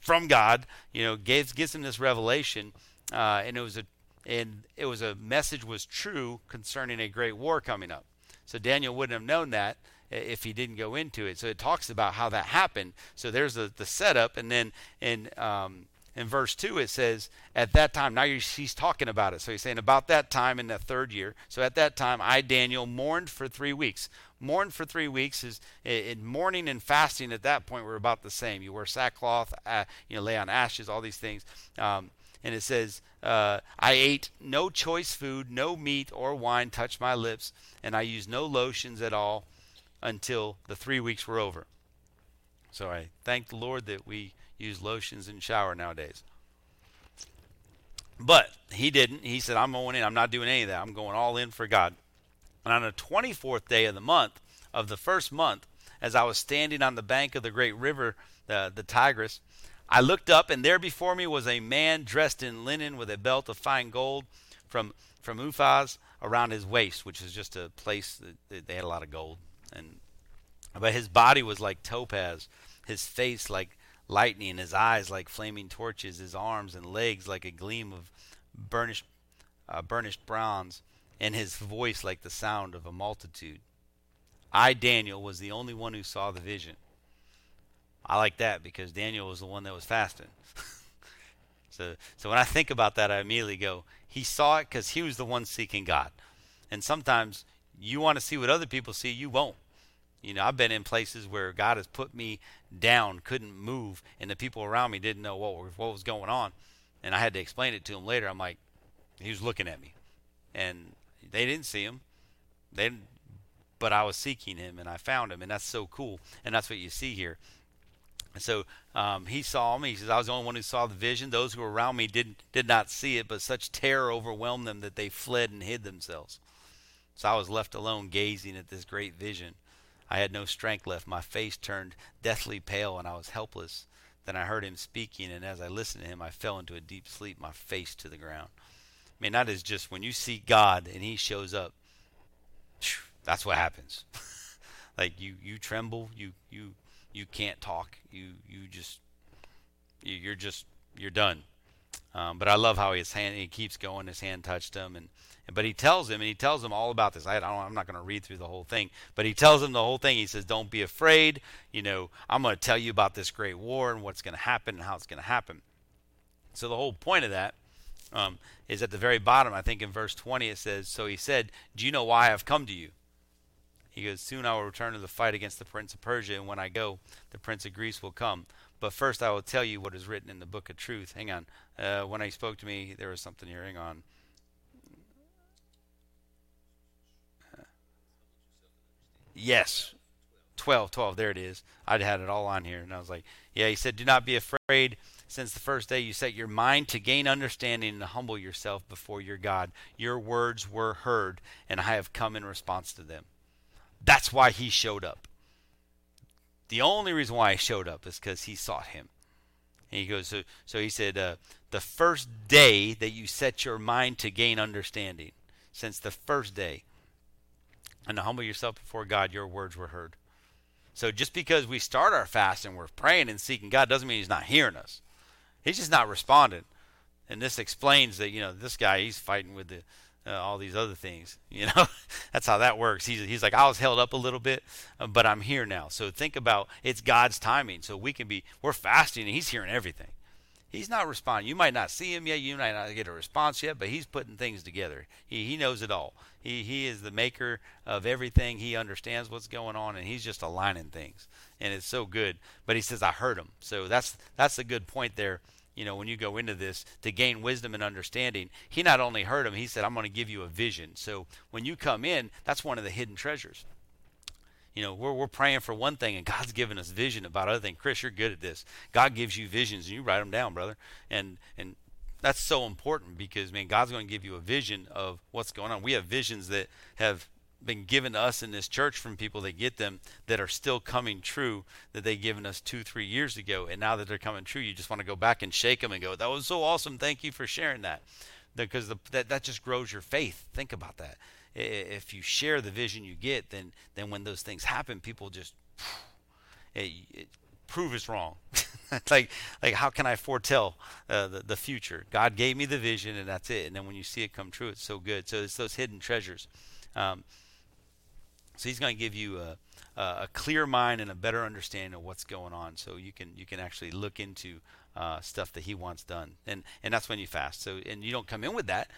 from God, you know, gives, gives him this revelation. Uh, and it was a and it was a message was true concerning a great war coming up. So Daniel wouldn't have known that if he didn't go into it. So it talks about how that happened. So there's the, the setup, and then in um, in verse 2 it says at that time now he's talking about it. So he's saying about that time in the third year. So at that time i daniel mourned for three weeks. Mourned for three weeks is in mourning and fasting at that point were about the same. You wear sackcloth uh, you know lay on ashes all these things. Um, and it says uh, i ate no choice food no meat or wine touched my lips and i used no lotions at all until the three weeks were over so i thank the lord that we use lotions and shower nowadays. But he didn't. He said, I'm going in. I'm not doing any of that. I'm going all in for God. And on the 24th day of the month, of the first month, as I was standing on the bank of the great river, the, the Tigris, I looked up, and there before me was a man dressed in linen with a belt of fine gold from, from Uphaz around his waist, which is just a place that they had a lot of gold. And But his body was like topaz, his face like lightning, his eyes like flaming torches, his arms and legs like a gleam of burnished, uh, burnished bronze, and his voice like the sound of a multitude. I, Daniel, was the only one who saw the vision. I like that because Daniel was the one that was fasting. so, so when I think about that, I immediately go, he saw it because he was the one seeking God. And sometimes you want to see what other people see, you won't. You know, I've been in places where God has put me down, couldn't move, and the people around me didn't know what what was going on, and I had to explain it to him later. I'm like, he was looking at me, and they didn't see him, they, but I was seeking him, and I found him, and that's so cool, and that's what you see here. And so um, he saw me. He says, I was the only one who saw the vision. Those who were around me did, did not see it, but such terror overwhelmed them that they fled and hid themselves. So I was left alone gazing at this great vision. I had no strength left. My face turned deathly pale, and I was helpless. Then I heard him speaking, and as I listened to him, I fell into a deep sleep, my face to the ground. I mean, that is just when you see God and He shows up. That's what happens. like you, you tremble. You, you, you can't talk. You, you just, you're just, you're done. Um, but I love how his hand, he keeps going. His hand touched him, and but he tells him, and he tells him all about this. I, am not going to read through the whole thing, but he tells him the whole thing. He says, "Don't be afraid. You know, I'm going to tell you about this great war and what's going to happen and how it's going to happen." So the whole point of that um, is at the very bottom. I think in verse 20 it says, "So he said, Do you know why I have come to you?" He goes, Soon I will return to the fight against the prince of Persia, and when I go, the prince of Greece will come. But first I will tell you what is written in the book of truth. Hang on. Uh, when I spoke to me, there was something here. Hang on. Yes. 12, 12, there it is. I'd had it all on here. And I was like, yeah, he said, do not be afraid. Since the first day you set your mind to gain understanding and to humble yourself before your God, your words were heard, and I have come in response to them. That's why he showed up. The only reason why he showed up is because he sought him. And he goes, so, so he said, uh, the first day that you set your mind to gain understanding, since the first day, and to humble yourself before God, your words were heard. So just because we start our fast and we're praying and seeking God doesn't mean He's not hearing us. He's just not responding. And this explains that you know this guy he's fighting with the uh, all these other things. You know, that's how that works. He's he's like I was held up a little bit, uh, but I'm here now. So think about it's God's timing. So we can be we're fasting and He's hearing everything. He's not responding. You might not see him yet. You might not get a response yet, but he's putting things together. He he knows it all. He he is the maker of everything. He understands what's going on, and he's just aligning things, and it's so good. But he says, "I heard him." So that's that's a good point there. You know, when you go into this to gain wisdom and understanding, he not only heard him, he said, "I'm going to give you a vision." So when you come in, that's one of the hidden treasures you know, we're, we're praying for one thing and God's giving us vision about other things. Chris, you're good at this. God gives you visions and you write them down, brother. And, and that's so important because, man, God's going to give you a vision of what's going on. We have visions that have been given to us in this church from people that get them that are still coming true that they given us two, three years ago. And now that they're coming true, you just want to go back and shake them and go, that was so awesome. Thank you for sharing that. Because the, that, that just grows your faith. Think about that if you share the vision you get, then then when those things happen, people just it, it, prove us wrong. like like how can I foretell uh, the the future? God gave me the vision, and that's it. And then when you see it come true, it's so good. So it's those hidden treasures. Um, so He's going to give you a, a clear mind and a better understanding of what's going on, so you can you can actually look into uh, stuff that He wants done, and and that's when you fast. So and you don't come in with that.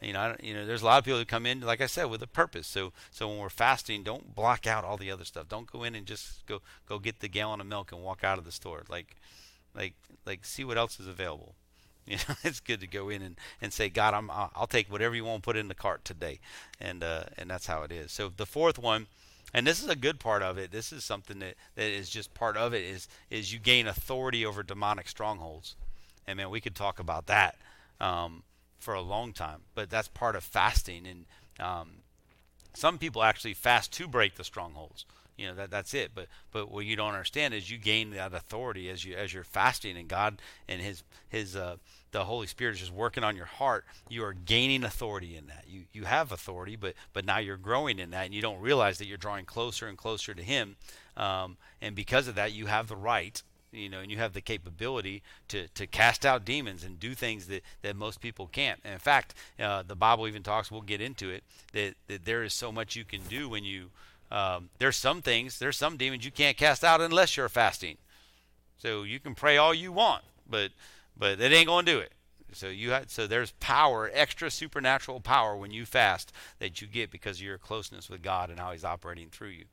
You know, you know, there's a lot of people who come in, like I said, with a purpose. So, so when we're fasting, don't block out all the other stuff. Don't go in and just go go get the gallon of milk and walk out of the store. Like, like, like, see what else is available. You know, it's good to go in and, and say, God, I'm I'll take whatever you want to put in the cart today, and uh, and that's how it is. So the fourth one, and this is a good part of it. This is something that, that is just part of it is is you gain authority over demonic strongholds, and man, we could talk about that. Um, for a long time, but that's part of fasting. And um, some people actually fast to break the strongholds. You know that that's it. But but what you don't understand is you gain that authority as you as you're fasting, and God and His His uh, the Holy Spirit is just working on your heart. You are gaining authority in that. You you have authority, but but now you're growing in that, and you don't realize that you're drawing closer and closer to Him. Um, and because of that, you have the right you know, and you have the capability to, to cast out demons and do things that, that most people can't. And in fact, uh, the Bible even talks, we'll get into it, that, that there is so much you can do when you, um, there's some things, there's some demons you can't cast out unless you're fasting. So you can pray all you want, but, but it ain't going to do it. So you have, so there's power, extra supernatural power when you fast that you get because of your closeness with God and how He's operating through you.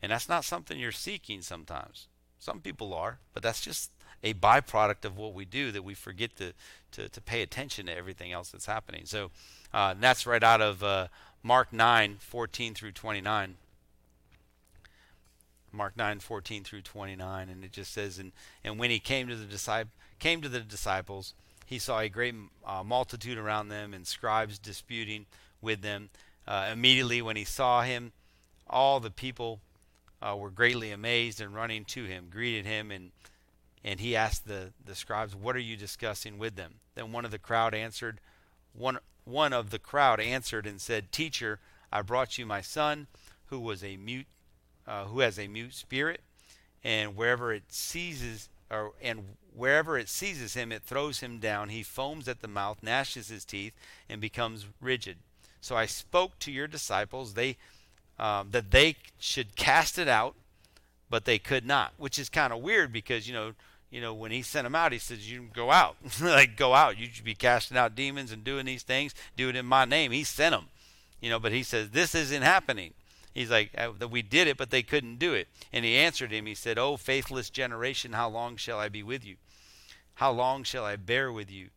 And that's not something you're seeking sometimes. Some people are, but that's just a byproduct of what we do that we forget to, to, to pay attention to everything else that's happening. So uh, that's right out of uh, Mark 9, 14 through 29. Mark 9, 14 through 29, and it just says, and, and when he came to the disciple, came to the disciples, he saw a great uh, multitude around them and scribes disputing with them. Uh, immediately when he saw him, all the people uh, were greatly amazed and running to him, greeted him, and and he asked the, the scribes, What are you discussing with them? Then one of the crowd answered, one one of the crowd answered and said, Teacher, I brought you my son, who was a mute, uh, who has a mute spirit, and wherever it seizes, or and wherever it seizes him, it throws him down. He foams at the mouth, gnashes his teeth, and becomes rigid. So I spoke to your disciples; they um, that they should cast it out, but they could not, which is kind of weird because you know, you know, when he sent them out, he says, "You go out, like go out. You should be casting out demons and doing these things. Do it in my name." He sent them, you know, but he says this isn't happening. He's like, uh, we did it, but they couldn't do it. And he answered him. He said, "Oh, faithless generation, how long shall I be with you? How long shall I bear with you?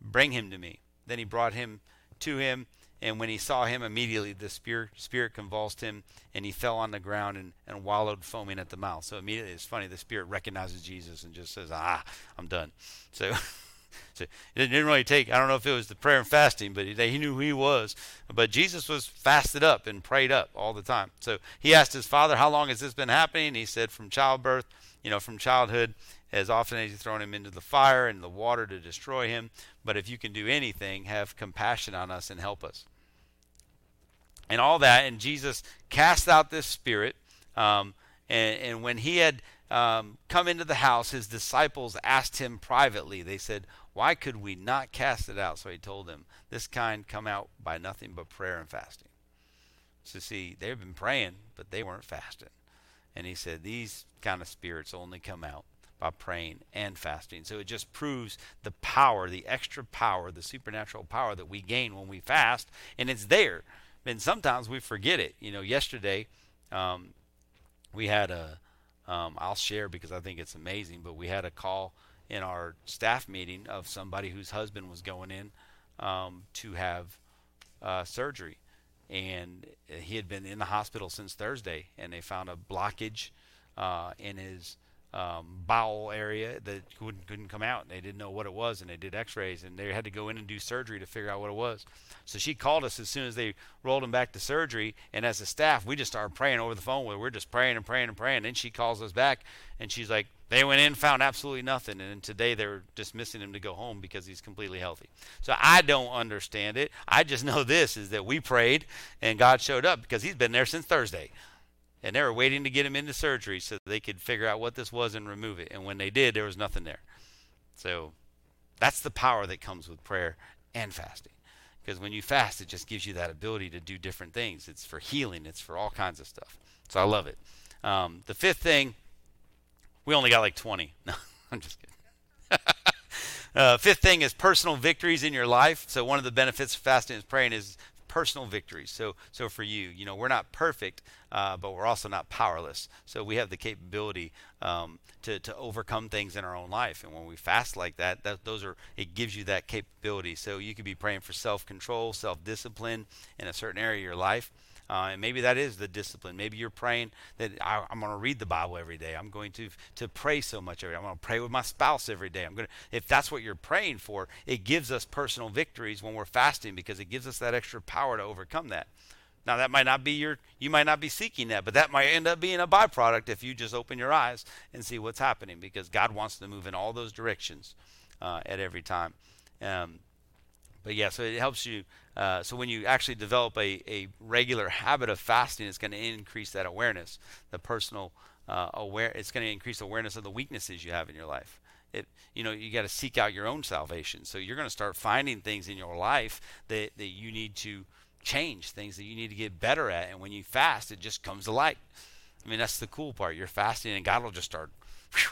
Bring him to me." Then he brought him to him and when he saw him, immediately the spirit, spirit convulsed him, and he fell on the ground and, and wallowed, foaming at the mouth. So immediately, it's funny, the spirit recognizes Jesus and just says, Ah, I'm done. So, so it didn't really take, I don't know if it was the prayer and fasting, but he, he knew who he was. But Jesus was fasted up and prayed up all the time. So he asked his father, How long has this been happening? He said, From childbirth, you know, from childhood as often as you've thrown him into the fire and the water to destroy him. But if you can do anything, have compassion on us and help us. And all that. And Jesus cast out this spirit. Um, and, and, when he had um, come into the house, his disciples asked him privately, they said, Why could we not cast it out? So he told them, This kind come out by nothing but prayer and fasting. So, see, they've been praying, but they weren't fasting. And he said, These kind of spirits only come out by praying and fasting. So it just proves the power, the extra power, the supernatural power that we gain when we fast, and it's there. And sometimes we forget it. You know, yesterday um, we had a, um, I'll share because I think it's amazing, but we had a call in our staff meeting of somebody whose husband was going in um, to have uh, surgery. And he had been in the hospital since Thursday, and they found a blockage uh, in his um, bowel area that couldn't, couldn't come out. They didn't know what it was, and they did X-rays, and they had to go in and do surgery to figure out what it was. So she called us as soon as they rolled him back to surgery, and as a staff, we just started praying over the phone. Where we're just praying and praying and praying. Then she calls us back, and she's like, "They went in, found absolutely nothing, and today they're dismissing him to go home because he's completely healthy." So I don't understand it. I just know this is that we prayed, and God showed up because he's been there since Thursday and they were waiting to get him into surgery so they could figure out what this was and remove it. And when they did, there was nothing there. So that's the power that comes with prayer and fasting. Because when you fast, it just gives you that ability to do different things. It's for healing, it's for all kinds of stuff. So I love it. Um, the fifth thing, we only got like 20. No, I'm just kidding. uh, fifth thing is personal victories in your life. So one of the benefits of fasting and praying is personal victories. So, so for you, you know, we're not perfect, uh, but we're also not powerless. So we have the capability um, to to overcome things in our own life. And when we fast like that, that those are it gives you that capability. So you could be praying for self control, self discipline in a certain area of your life. Uh, and maybe that is the discipline. Maybe you're praying that I, am going to read the Bible every day. I'm going to to pray so much every day. I'm going to pray with my spouse every day. I'm going to. If that's what you're praying for, it gives us personal victories when we're fasting because it gives us that extra power to overcome that. Now that might not be your. You might not be seeking that, but that might end up being a byproduct if you just open your eyes and see what's happening because God wants to move in all those directions uh, at every time. Um, but yeah, so it helps you. Uh, so when you actually develop a, a regular habit of fasting, it's going to increase that awareness, the personal uh, aware. It's going to increase awareness of the weaknesses you have in your life. It, you know, you got to seek out your own salvation. So you're going to start finding things in your life that, that you need to change, things that you need to get better at. And when you fast, it just comes to light. I mean, that's the cool part. You're fasting, and God will just start whew,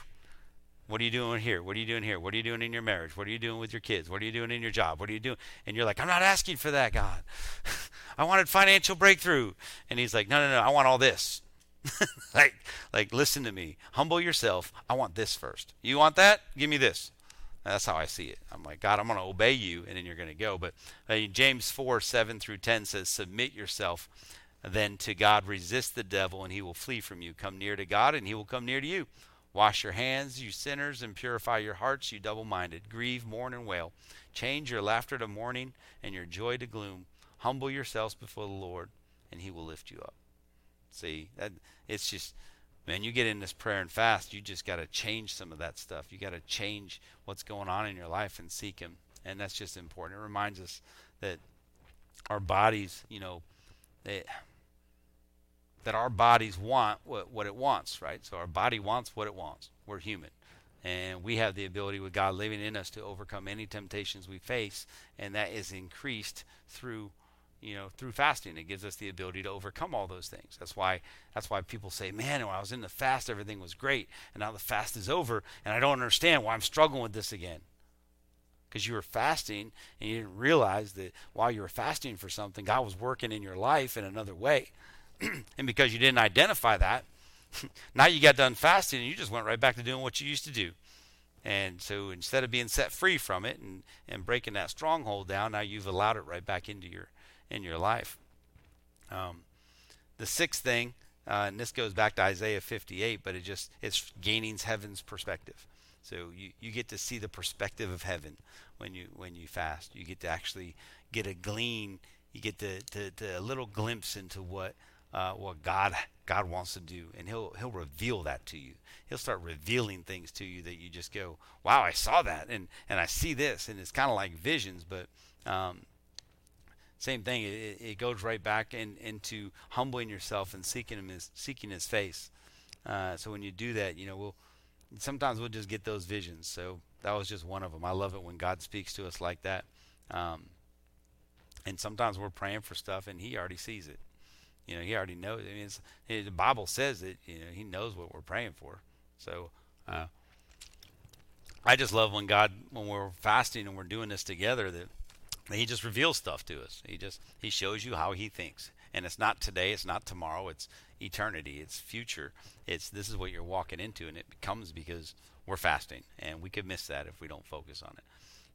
what are you doing here? What are you doing here? What are you doing in your marriage? What are you doing with your kids? What are you doing in your job? What are you doing? And you're like, I'm not asking for that, God. I wanted financial breakthrough. And he's like, No, no, no, I want all this. like, like, listen to me. Humble yourself. I want this first. You want that? Give me this. That's how I see it. I'm like, God, I'm going to obey you, and then you're going to go. But uh, James 4 7 through 10 says, Submit yourself then to God, resist the devil, and he will flee from you. Come near to God, and he will come near to you. Wash your hands, you sinners, and purify your hearts, you double minded. Grieve, mourn, and wail. Change your laughter to mourning and your joy to gloom. Humble yourselves before the Lord, and he will lift you up. See, that it's just man, you get in this prayer and fast, you just got to change some of that stuff. You got to change what's going on in your life and seek him. And that's just important. It reminds us that our bodies, you know, they that our bodies want what, what it wants, right? So our body wants what it wants. We're human. And we have the ability with God living in us to overcome any temptations we face, and that is increased through you know through fasting it gives us the ability to overcome all those things that's why that's why people say man when i was in the fast everything was great and now the fast is over and i don't understand why i'm struggling with this again because you were fasting and you didn't realize that while you were fasting for something god was working in your life in another way and because you didn't identify that, now you got done fasting and you just went right back to doing what you used to do. And so instead of being set free from it and, and breaking that stronghold down, now you've allowed it right back into your in your life. Um, the sixth thing, uh, and this goes back to Isaiah 58, but it just it's gaining heaven's perspective. So you, you get to see the perspective of heaven when you when you fast. You get to actually get a glean. You get to, to, to a little glimpse into what uh, what God God wants to do, and He'll He'll reveal that to you. He'll start revealing things to you that you just go, "Wow, I saw that," and and I see this, and it's kind of like visions, but um, same thing. It, it, goes right back in, into humbling yourself and seeking Him, his, seeking His face. Uh, so when you do that, you know, we'll sometimes we'll just get those visions. So that was just one of them. I love it when God speaks to us like that. Um, and sometimes we're praying for stuff, and He already sees it. You know, he already knows. I mean, the Bible says that you know he knows what we're praying for. So, uh, I just love when God, when we're fasting and we're doing this together, that He just reveals stuff to us. He just He shows you how He thinks, and it's not today, it's not tomorrow, it's eternity, it's future. It's this is what you're walking into, and it becomes because we're fasting, and we could miss that if we don't focus on it.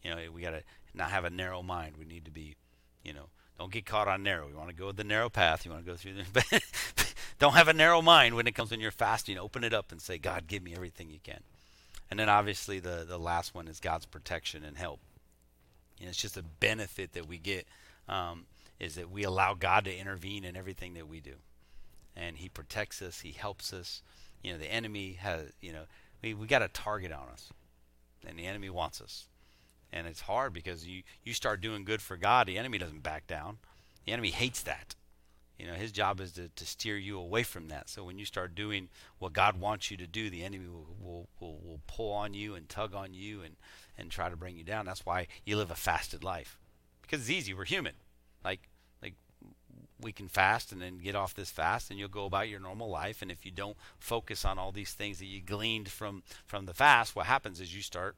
You know, we got to not have a narrow mind. We need to be, you know, don't get caught on narrow. You want to go the narrow path. You want to go through the. don't have a narrow mind when it comes when you're fasting. Open it up and say, God, give me everything you can. And then obviously the the last one is God's protection and help. And it's just a benefit that we get um, is that we allow God to intervene in everything that we do, and He protects us. He helps us. You know, the enemy has. You know, we we got a target on us, and the enemy wants us and it's hard because you you start doing good for God, the enemy doesn't back down. The enemy hates that. You know, his job is to, to steer you away from that. So when you start doing what God wants you to do, the enemy will, will, will, will pull on you and tug on you and, and try to bring you down. That's why you live a fasted life. Because it's easy. We're human. Like like we can fast and then get off this fast and you'll go about your normal life and if you don't focus on all these things that you gleaned from from the fast what happens is you start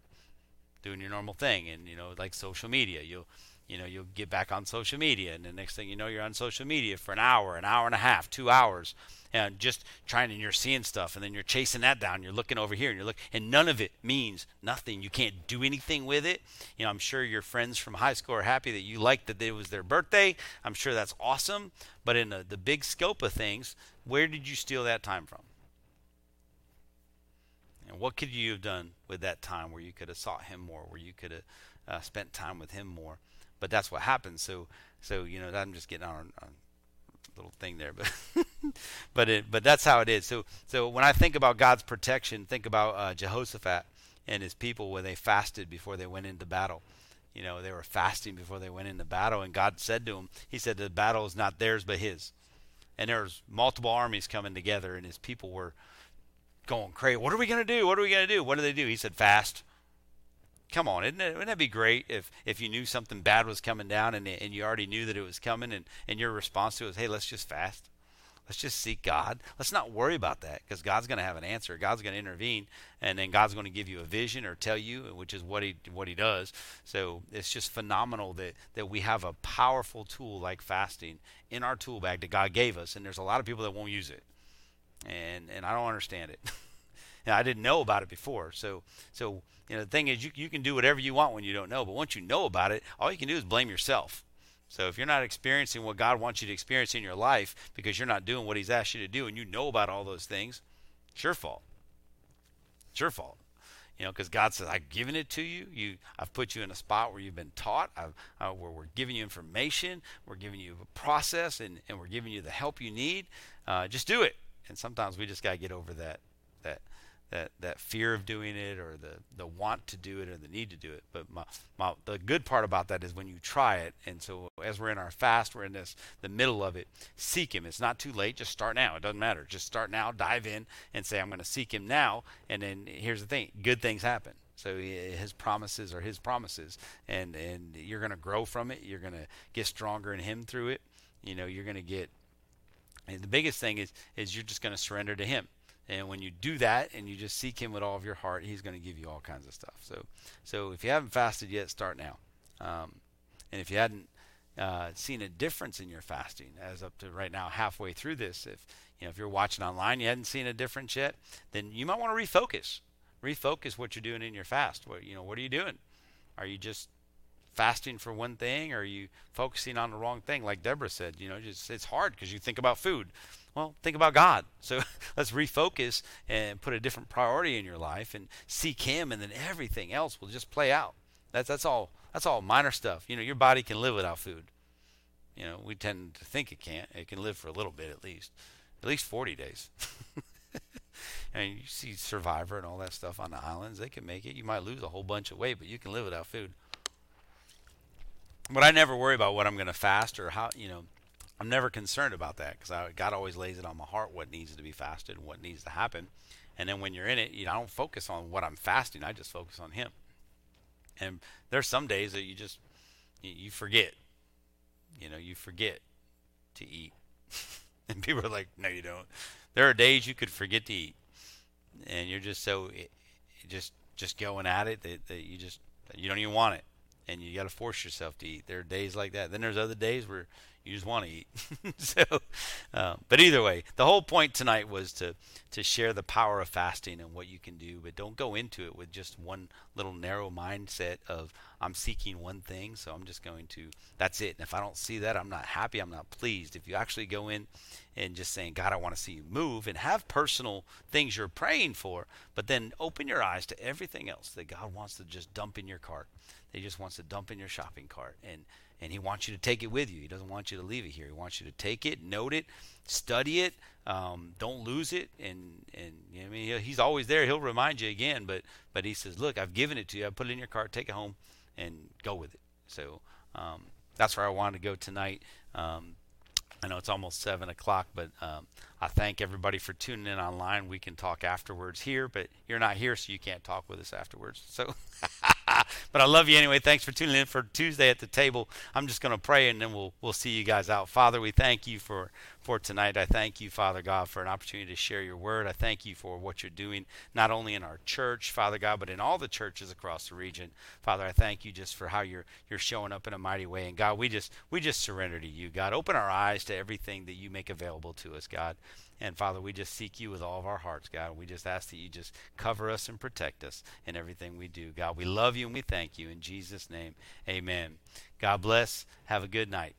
doing your normal thing and you know like social media you'll you know you'll get back on social media and the next thing you know you're on social media for an hour an hour and a half two hours and just trying and you're seeing stuff and then you're chasing that down you're looking over here and you're looking and none of it means nothing. You can't do anything with it. You know i'm sure your friends from high school are happy that you liked that it was their birthday. I'm sure that's awesome but in the, the big scope of things where did you steal that time from and what could you have done with that time where you could have sought him more where you could have uh, spent time with him more but that's what happens. So so you know I'm just getting on, a little thing there, but but it but that's how it is. So so when I think about God's protection, think about uh, Jehoshaphat and his people when they fasted before they went into battle. You know they were fasting before they went into battle, and God said to him, He said the battle is not theirs but His. And there was multiple armies coming together, and his people were going crazy. What are we going to do? What are we going to do? What do they do? He said, fast come on, isn't it, wouldn't that be great if, if you knew something bad was coming down and, and you already knew that it was coming and, and your response to it was, hey, let's just fast. Let's just seek God. Let's not worry about that because God's going to have an answer. God's going to intervene, and then God's going to give you a vision or tell you, which is what he what he does. So it's just phenomenal that that we have a powerful tool like fasting in our tool bag that God gave us, and there's a lot of people that won't use it, and and I don't understand it. and I didn't know about it before. So so you know, the thing is, you, you can do whatever you want when you don't know, but once you know about it, all you can do is blame yourself. So if you're not experiencing what God wants you to experience in your life because you're not doing what He's asked you to do and you know about all those things, it's your fault. It's your fault. You know, because God says, "I've given it to you. You, I've put you in a spot where you've been taught. I've, uh, where we're giving you information. We're giving you a process, and, and we're giving you the help you need. Uh, just do it." And sometimes we just got to get over that that that that fear of doing it or the the want to do it or the need to do it. But my, my the good part about that is when you try it and so as we're in our fast we're in this the middle of it seek him. It's not too late. Just start now. It doesn't matter. Just start now. Dive in and say i'm going to seek him now. And then here's the thing. Good things happen. So his promises are his promises. And and you're going to grow from it. You're going to get stronger in him through it. You know you're going to get and the biggest thing is is you're just going to surrender to him and when you do that and you just seek Him with all of your heart, He's going to give you all kinds of stuff. So, so if you haven't fasted yet, start now. Um, and if you hadn't uh, seen a difference in your fasting, as up to right now, halfway through this, if you know if you're watching online, you hadn't seen a difference yet, then you might want to refocus. Refocus what you're doing in your fast. What you know, what are you doing? Are you just fasting for one thing, or are you focusing on the wrong thing? Like Deborah said, you know, just it's hard because you think about food. Well, think about God. So let's refocus and put a different priority in your life and seek Him, and then everything else will just play out. That's that's all. That's all minor stuff. You know, your body can live without food. You know, we tend to think it can't. It can live for a little bit at least, at least 40 days. and you see Survivor and all that stuff on the islands. They can make it. You might lose a whole bunch of weight, but you can live without food. But I never worry about what I'm going to fast or how you know I'm never concerned about that because God always lays it on my heart what needs to be fasted and what needs to happen. And then when you're in it, you know, I don't focus on what I'm fasting. I just focus on Him. And there's some days that you just you forget. You know, you forget to eat. and people are like, "No, you don't." There are days you could forget to eat, and you're just so just just going at it that, that you just you don't even want it, and you got to force yourself to eat. There are days like that. Then there's other days where you just want to eat. so, uh, but either way, the whole point tonight was to to share the power of fasting and what you can do. But don't go into it with just one little narrow mindset of I'm seeking one thing, so I'm just going to. That's it. And if I don't see that, I'm not happy. I'm not pleased. If you actually go in and just saying, God, I want to see you move, and have personal things you're praying for, but then open your eyes to everything else that God wants to just dump in your cart. He just wants to dump in your shopping cart and and he wants you to take it with you. He doesn't want you to leave it here. He wants you to take it, note it, study it, um, don't lose it, and and you know, I mean he's always there. He'll remind you again, but but he says, look, I've given it to you. I put it in your cart. Take it home and go with it. So um, that's where I wanted to go tonight. Um, I know it's almost seven o'clock, but um, I thank everybody for tuning in online. We can talk afterwards here, but you're not here, so you can't talk with us afterwards. So, but I love you anyway. Thanks for tuning in for Tuesday at the table. I'm just going to pray and then we'll we'll see you guys out. Father, we thank you for for tonight. I thank you, Father God, for an opportunity to share your word. I thank you for what you're doing, not only in our church, Father God, but in all the churches across the region. Father, I thank you just for how you're you're showing up in a mighty way. And God, we just we just surrender to you, God. Open our eyes to everything that you make available to us, God. And Father, we just seek you with all of our hearts, God. We just ask that you just cover us and protect us in everything we do. God, we love you and we thank you. In Jesus' name, amen. God bless. Have a good night.